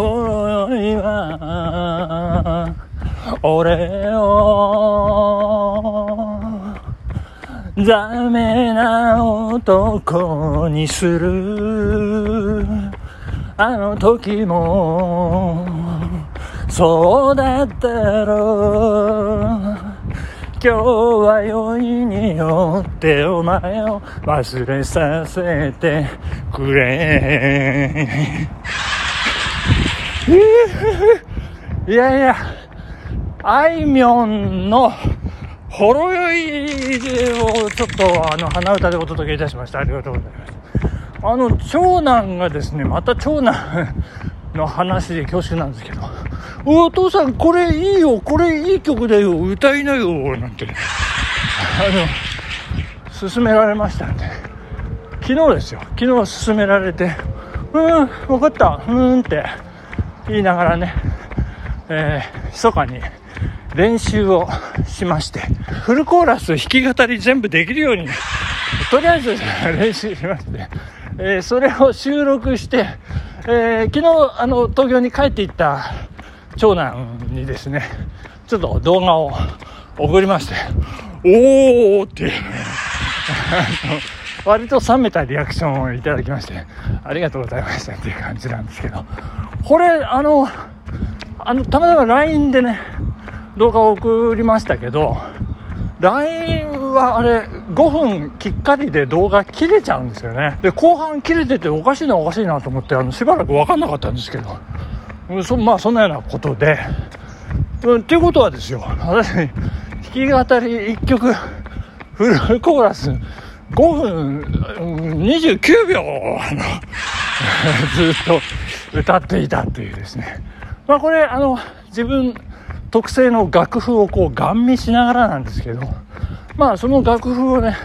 ほろ酔いは俺をダメな男にする。あの時もそうだったろう。今日は酔いによってお前を忘れさせてくれ。いやいやあいみょんのほろ酔いをちょっとあの鼻歌でお届けいたしました。ありがとうございます。あの長男がですねまた長男の話で恐縮なんですけどお父さんこれいいよこれいい曲だよ歌いなよなんてあの勧められましたんで。昨日ですよ。昨日勧められてうん分かったうんって。言いながらねえー、密かに練習をしましてフルコーラス弾き語り全部できるようにとりあえず 練習しまして、えー、それを収録して、えー、昨日あの東京に帰っていった長男にですね、ちょっと動画を送りまして、おーって 割と冷めたリアクションをいただきまして、ありがとうございましたっていう感じなんですけど、これ、あの、あの、たまたま LINE でね、動画を送りましたけど、LINE はあれ、5分きっかりで動画切れちゃうんですよね。で、後半切れてておかしいなおかしいなと思って、あの、しばらくわかんなかったんですけど、そまあそんなようなことで、うん、っていうことはですよ私弾き語り1曲フルコーラス5分29秒の ずっと歌っていたというですねまあこれあの自分特製の楽譜をこうガン見しながらなんですけどまあその楽譜をね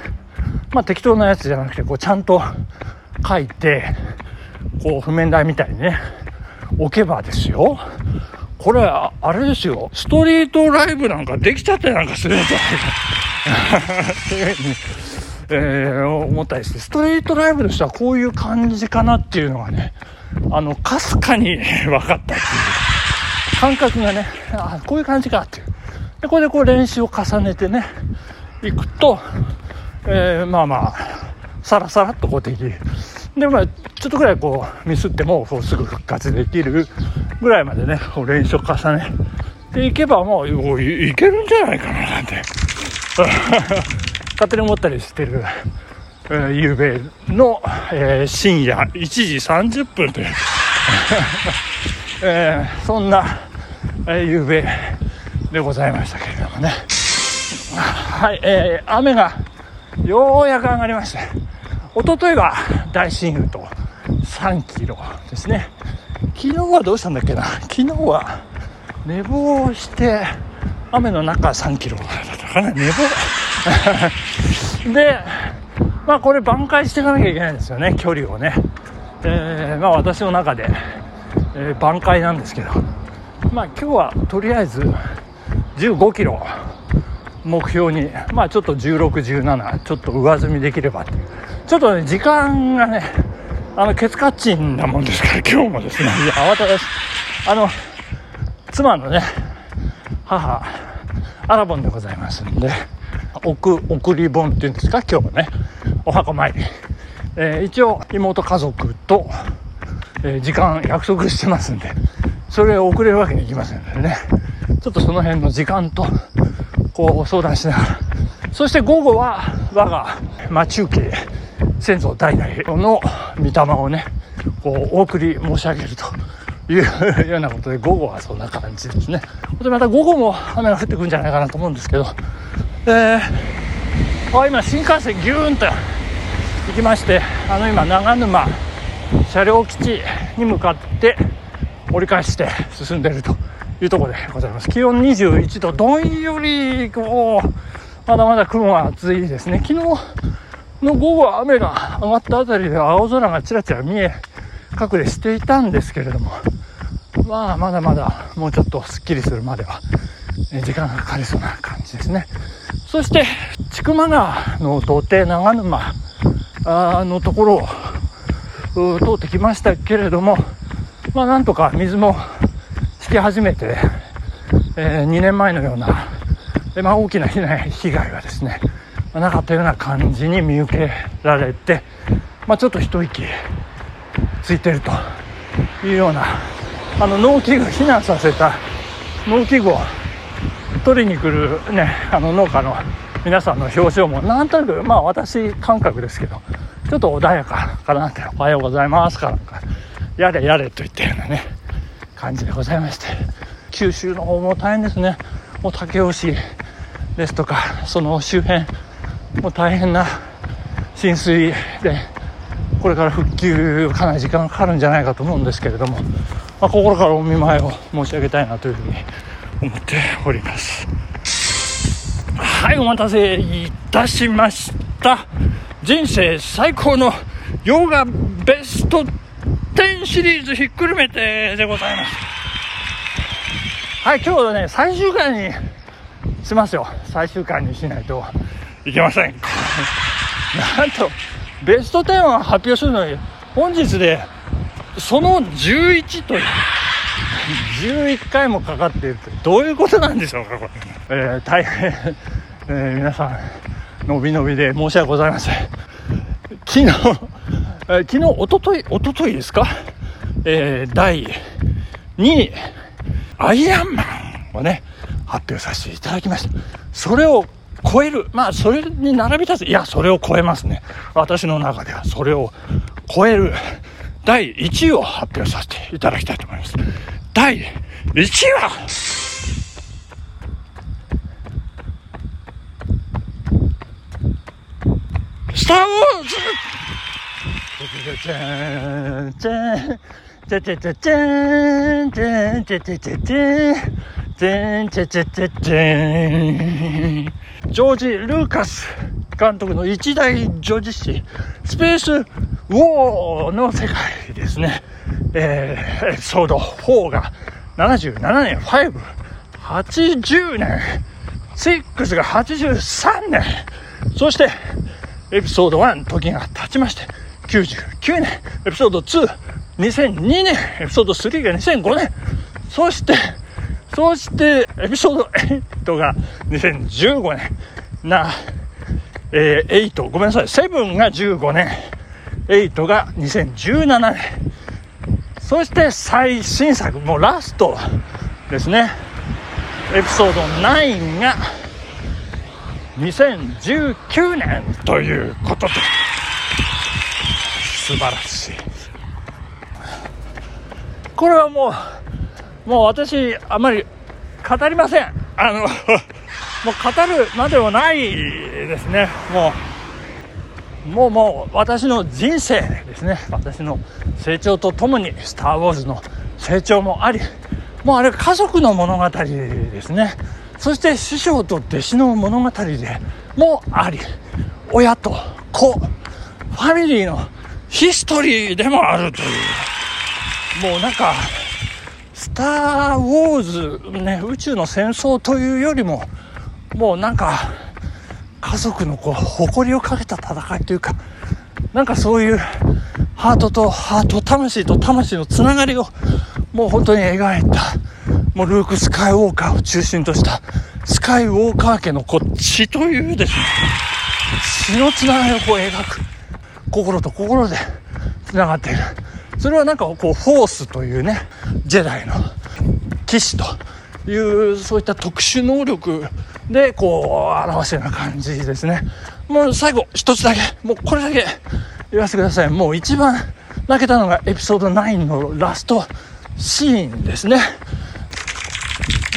まあ適当なやつじゃなくてこうちゃんと書いてこう譜面台みたいにね置けばですよ。これ、あれですよ。ストリートライブなんかできちゃったりなんかするんじゃないか。っていうふうに、えー、思ったりして、ストリートライブとしてはこういう感じかなっていうのがね、あの、かすかに分かったっていう感覚がね、あこういう感じかっていう。で、これでこう練習を重ねてね、いくと、えー、まあまあ、さらさらっとこうできる。で、まあ、ちょっとぐらいこう、ミスっても、こうすぐ復活できるぐらいまでね、こう練習を重ねていけば、もう、いけるんじゃないかな、なんて、勝手に思ったりしてる、えー、ゆうべの、えー、深夜1時30分という えー、そんな、えー、ゆうべでございましたけれどもね。はい、えー、雨がようやく上がりまして、一昨日は大親友と3キロですね。昨日はどうしたんだっけな。昨日は寝坊して雨の中3キロだったかな。寝坊 でまあこれ挽回していかなきゃいけないんですよね距離をね、えー、まあ私の中で、えー、挽回なんですけど。まあ今日はとりあえず15キロ目標にまあちょっと1617ちょっと上積みできればっていう。ちょっとね、時間がね、あの、ケツカッチンなもんですから、今日もですね、いや、慌ただしい。あの、妻のね、母、アラボンでございますんで、送、送り盆っていうんですか、今日はね、お墓参り。えー、一応、妹家族と、えー、時間約束してますんで、それを遅れるわけにいきませんのでね、ちょっとその辺の時間と、こう、相談しながら、そして午後は、我が待ち受け、先祖代々の御霊をねこうお送り申し上げるというようなことで午後はそんな感じですね。でまた午後も雨が降ってくるんじゃないかなと思うんですけどえー、あ今新幹線ギューンと行きましてあの今長沼車両基地に向かって折り返して進んでいるというところでございます。気温21度どんよりこうまだまだ雲が厚いですね。昨日の午後は雨が上がったあたりでは青空がちらちら見え隠れしていたんですけれどもまあまだまだもうちょっとすっきりするまでは時間がかかりそうな感じですね。そして千曲川の土手長沼のところを通ってきましたけれどもまあなんとか水も引き始めて、えー、2年前のような、えまあ、大きな被害はですね、まあ、なかったような感じに見受けられて、まあ、ちょっと一息ついてるというようなあの農機具避難させた農機具を取りに来る、ね、あの農家の皆さんの表情もなんとなくまあ私感覚ですけどちょっと穏やかかなって「おはようございます」かなんか「やれやれ」といったようなね感じでございまして九州の方も大変ですね。もう武雄市ですとかその周辺もう大変な浸水でこれから復旧かなり時間がかかるんじゃないかと思うんですけれども、まあ、心からお見舞いを申し上げたいなというふうに思っております。はいお待たせいたしました。人生最高の洋画ベスト10シリーズひっくるめてでございます。はい今日はね最終回にしますよ。最終回にしないといけません。なんとベスト10を発表するのに本日でその11という。11回もかかっているとどういうことなんでしょうかこれ、えー、大変、えー、皆さん伸び伸びで申し訳ございません昨日、えー、昨日おとといおとといですか、えー、第2位アイアンマンをね発表させていただきましたそれを超える。まあ、それに並び立つ。いや、それを超えますね。私の中では、それを超える第1位を発表させていただきたいと思います。第1位は、スター・ウォーズジョージ・ルーカス監督の一大女子誌、スペース・ウォーの世界ですね。えー、エピソード4が77年、5、80年、6が83年、そして、エピソード1、時が経ちまして、99年、エピソード2、2002年、エピソード3が2005年、そして、そして、エピソード8が2015年な、えー、8、ごめんなさい、7が15年、8が2017年、そして最新作、もうラストですね、エピソード9が2019年ということで、素晴らしい。これはもう、もう私、あまり語りません。あの もう語るまでもないですね。もう、もうもう私の人生ですね。私の成長とともに、スター・ウォーズの成長もあり、もうあれ家族の物語ですね。そして師匠と弟子の物語でもあり、親と子、ファミリーのヒストリーでもあるという、もうなんか、スター・ウォーズ、ね、宇宙の戦争というよりも、もうなんか、家族のこう、誇りをかけた戦いというか、なんかそういうハートとハート、魂と魂のつながりを、もう本当に描いた、もうルーク・スカイウォーカーを中心とした、スカイウォーカー家のこう血というですね、血のつながりをこう描く、心と心でつながっている。それはなんかこうフォースというねジェダイの騎士というそういった特殊能力でこう表すような感じですね。もう最後一つだけもうこれだけ言わせてください。もう一番泣けたのがエピソード9のラストシーンですね。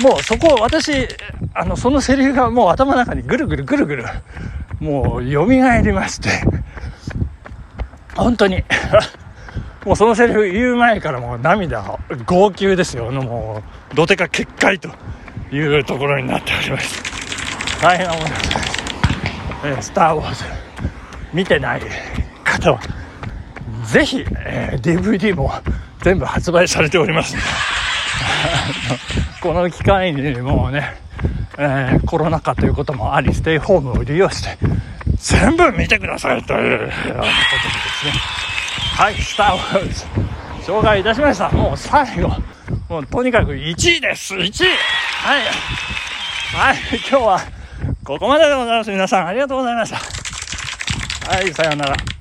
もうそこ私あのそのセリフがもう頭の中にぐるぐるぐるぐるもう蘇りまして。本当に。もうそのセリフ言う前からもう涙、号泣ですよ。もう、どてか決壊というところになっております。大変な思いです。えー、スター・ウォーズ、見てない方は、ぜひ、えー、DVD も全部発売されております。この機会にもうね、えー、コロナ禍ということもあり、ステイホームを利用して、全部見てくださいということでですね。はい、スター・ウォーズ。紹介いたしました。もう最後。もうとにかく1位です。1位。はい。はい今日はここまででございます。皆さんありがとうございました。はいさようなら。